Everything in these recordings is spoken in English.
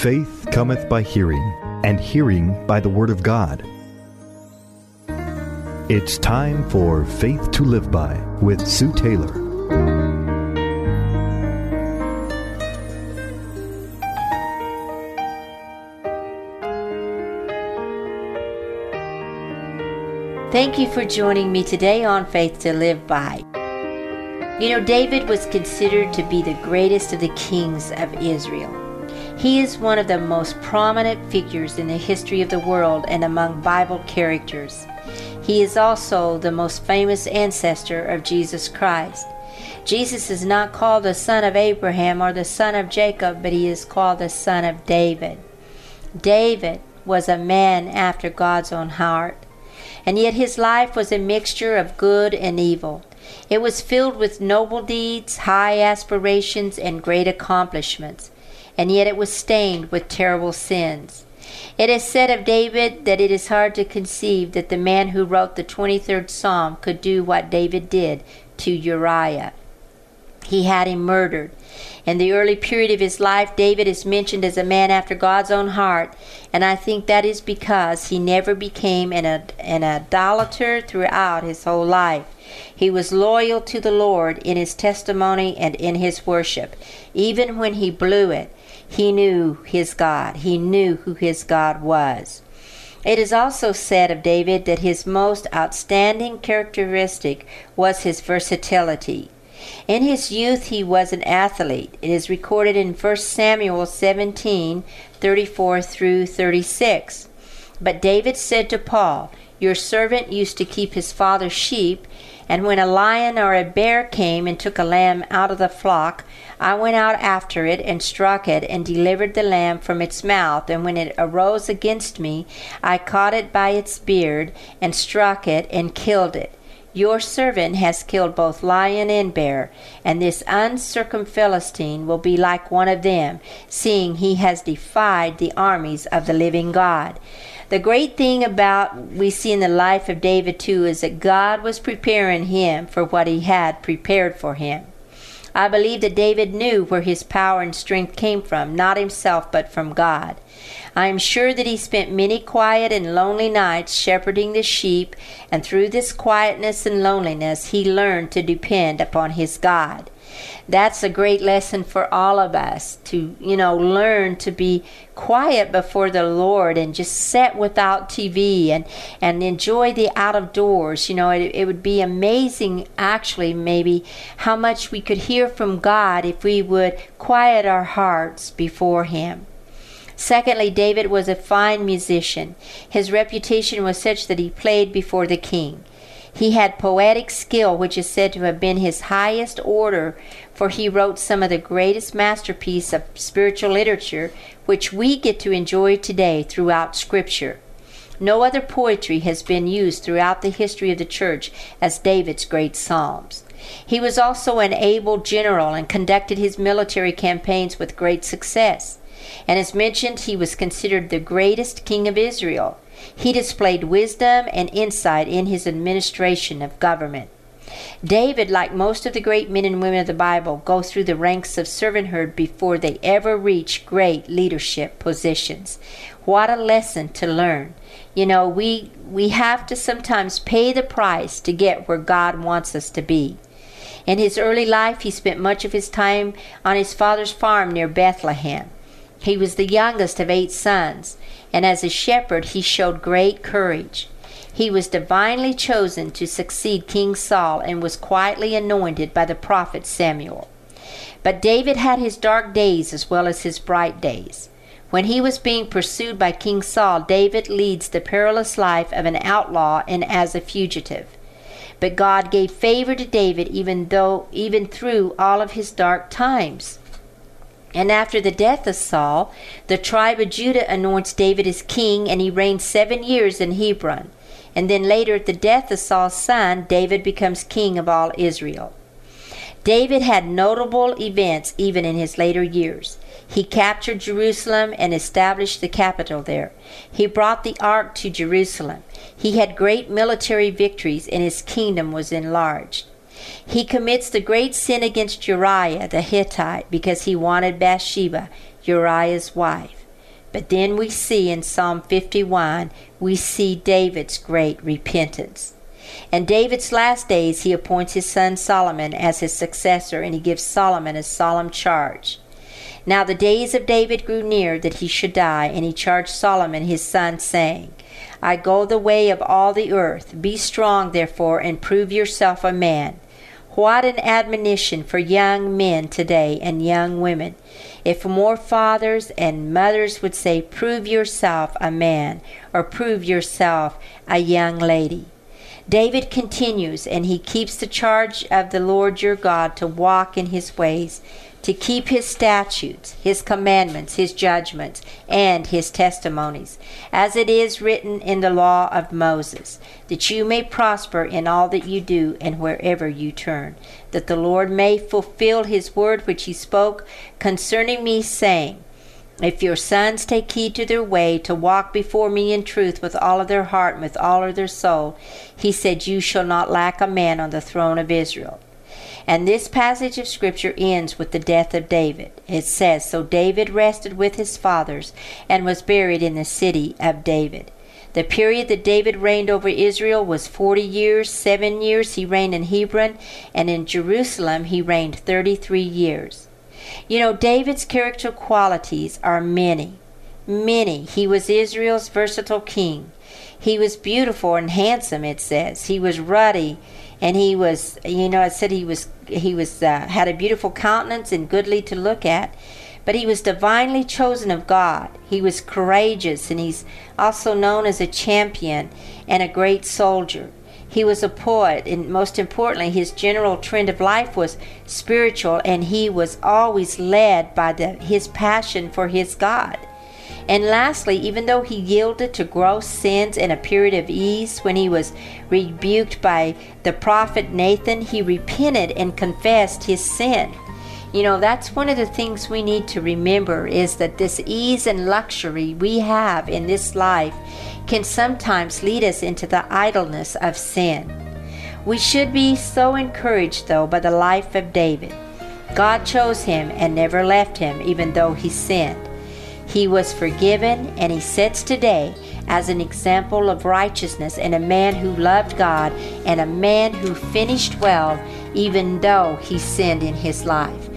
Faith cometh by hearing, and hearing by the Word of God. It's time for Faith to Live By with Sue Taylor. Thank you for joining me today on Faith to Live By. You know, David was considered to be the greatest of the kings of Israel. He is one of the most prominent figures in the history of the world and among Bible characters. He is also the most famous ancestor of Jesus Christ. Jesus is not called the son of Abraham or the son of Jacob, but he is called the son of David. David was a man after God's own heart and yet his life was a mixture of good and evil. It was filled with noble deeds, high aspirations, and great accomplishments, and yet it was stained with terrible sins. It is said of David that it is hard to conceive that the man who wrote the 23rd Psalm could do what David did to Uriah. He had him murdered. In the early period of his life, David is mentioned as a man after God's own heart, and I think that is because he never became an, an idolater throughout his whole life. He was loyal to the Lord in his testimony and in his worship. Even when he blew it, he knew his God. He knew who his God was. It is also said of David that his most outstanding characteristic was his versatility. In his youth, he was an athlete. It is recorded in 1 Samuel 17 34 through 36. But David said to Saul, Your servant used to keep his father's sheep, and when a lion or a bear came and took a lamb out of the flock, I went out after it and struck it and delivered the lamb from its mouth. And when it arose against me, I caught it by its beard and struck it and killed it. Your servant has killed both lion and bear, and this uncircum Philistine will be like one of them, seeing he has defied the armies of the living God. The great thing about we see in the life of David too is that God was preparing him for what he had prepared for him. I believe that David knew where his power and strength came from, not himself, but from God. I am sure that he spent many quiet and lonely nights shepherding the sheep, and through this quietness and loneliness he learned to depend upon his God. That's a great lesson for all of us to, you know, learn to be quiet before the Lord and just sit without TV and, and enjoy the out of doors. You know, it, it would be amazing, actually, maybe, how much we could hear from God if we would quiet our hearts before Him. Secondly, David was a fine musician. His reputation was such that he played before the king. He had poetic skill, which is said to have been his highest order, for he wrote some of the greatest masterpieces of spiritual literature, which we get to enjoy today throughout Scripture. No other poetry has been used throughout the history of the church as David's great psalms. He was also an able general and conducted his military campaigns with great success and as mentioned, he was considered the greatest king of Israel. He displayed wisdom and insight in his administration of government. David, like most of the great men and women of the Bible, go through the ranks of servanthood before they ever reach great leadership positions. What a lesson to learn. You know, we we have to sometimes pay the price to get where God wants us to be. In his early life, he spent much of his time on his father's farm near Bethlehem. He was the youngest of eight sons, and as a shepherd he showed great courage. He was divinely chosen to succeed King Saul and was quietly anointed by the prophet Samuel. But David had his dark days as well as his bright days. When he was being pursued by King Saul, David leads the perilous life of an outlaw and as a fugitive. But God gave favor to David even though even through all of his dark times. And after the death of Saul, the tribe of Judah anoints David as king, and he reigns seven years in Hebron. And then later, at the death of Saul's son, David becomes king of all Israel. David had notable events even in his later years. He captured Jerusalem and established the capital there. He brought the ark to Jerusalem. He had great military victories, and his kingdom was enlarged. He commits the great sin against Uriah the Hittite because he wanted Bathsheba, Uriah's wife. But then we see in Psalm 51, we see David's great repentance. In David's last days, he appoints his son Solomon as his successor, and he gives Solomon a solemn charge. Now the days of David grew near that he should die, and he charged Solomon his son, saying, I go the way of all the earth. Be strong, therefore, and prove yourself a man. What an admonition for young men today and young women. If more fathers and mothers would say, Prove yourself a man, or prove yourself a young lady. David continues, and he keeps the charge of the Lord your God to walk in his ways, to keep his statutes, his commandments, his judgments, and his testimonies, as it is written in the law of Moses, that you may prosper in all that you do and wherever you turn, that the Lord may fulfill his word which he spoke concerning me, saying, if your sons take heed to their way, to walk before me in truth with all of their heart and with all of their soul, he said, You shall not lack a man on the throne of Israel. And this passage of Scripture ends with the death of David. It says, So David rested with his fathers and was buried in the city of David. The period that David reigned over Israel was 40 years. Seven years he reigned in Hebron, and in Jerusalem he reigned 33 years. You know, David's character qualities are many. Many. He was Israel's versatile king. He was beautiful and handsome, it says. He was ruddy and he was you know, I said he was he was uh, had a beautiful countenance and goodly to look at. But he was divinely chosen of God. He was courageous and he's also known as a champion and a great soldier. He was a poet, and most importantly, his general trend of life was spiritual, and he was always led by the, his passion for his God. And lastly, even though he yielded to gross sins in a period of ease when he was rebuked by the prophet Nathan, he repented and confessed his sin. You know, that's one of the things we need to remember is that this ease and luxury we have in this life can sometimes lead us into the idleness of sin. We should be so encouraged, though, by the life of David. God chose him and never left him, even though he sinned. He was forgiven, and he sits today as an example of righteousness and a man who loved God and a man who finished well, even though he sinned in his life.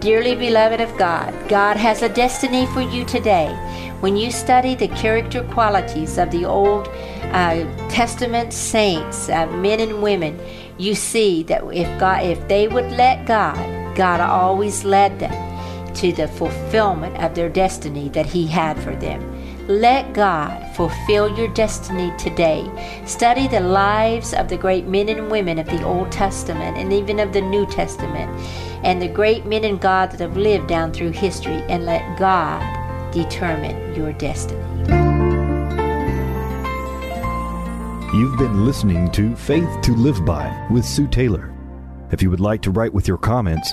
Dearly beloved of God, God has a destiny for you today. When you study the character qualities of the Old uh, Testament saints, uh, men and women, you see that if God, if they would let God, God always led them to the fulfillment of their destiny that He had for them. Let God fulfill your destiny today. Study the lives of the great men and women of the Old Testament and even of the New Testament and the great men and God that have lived down through history and let God determine your destiny. You've been listening to Faith to Live By with Sue Taylor. If you would like to write with your comments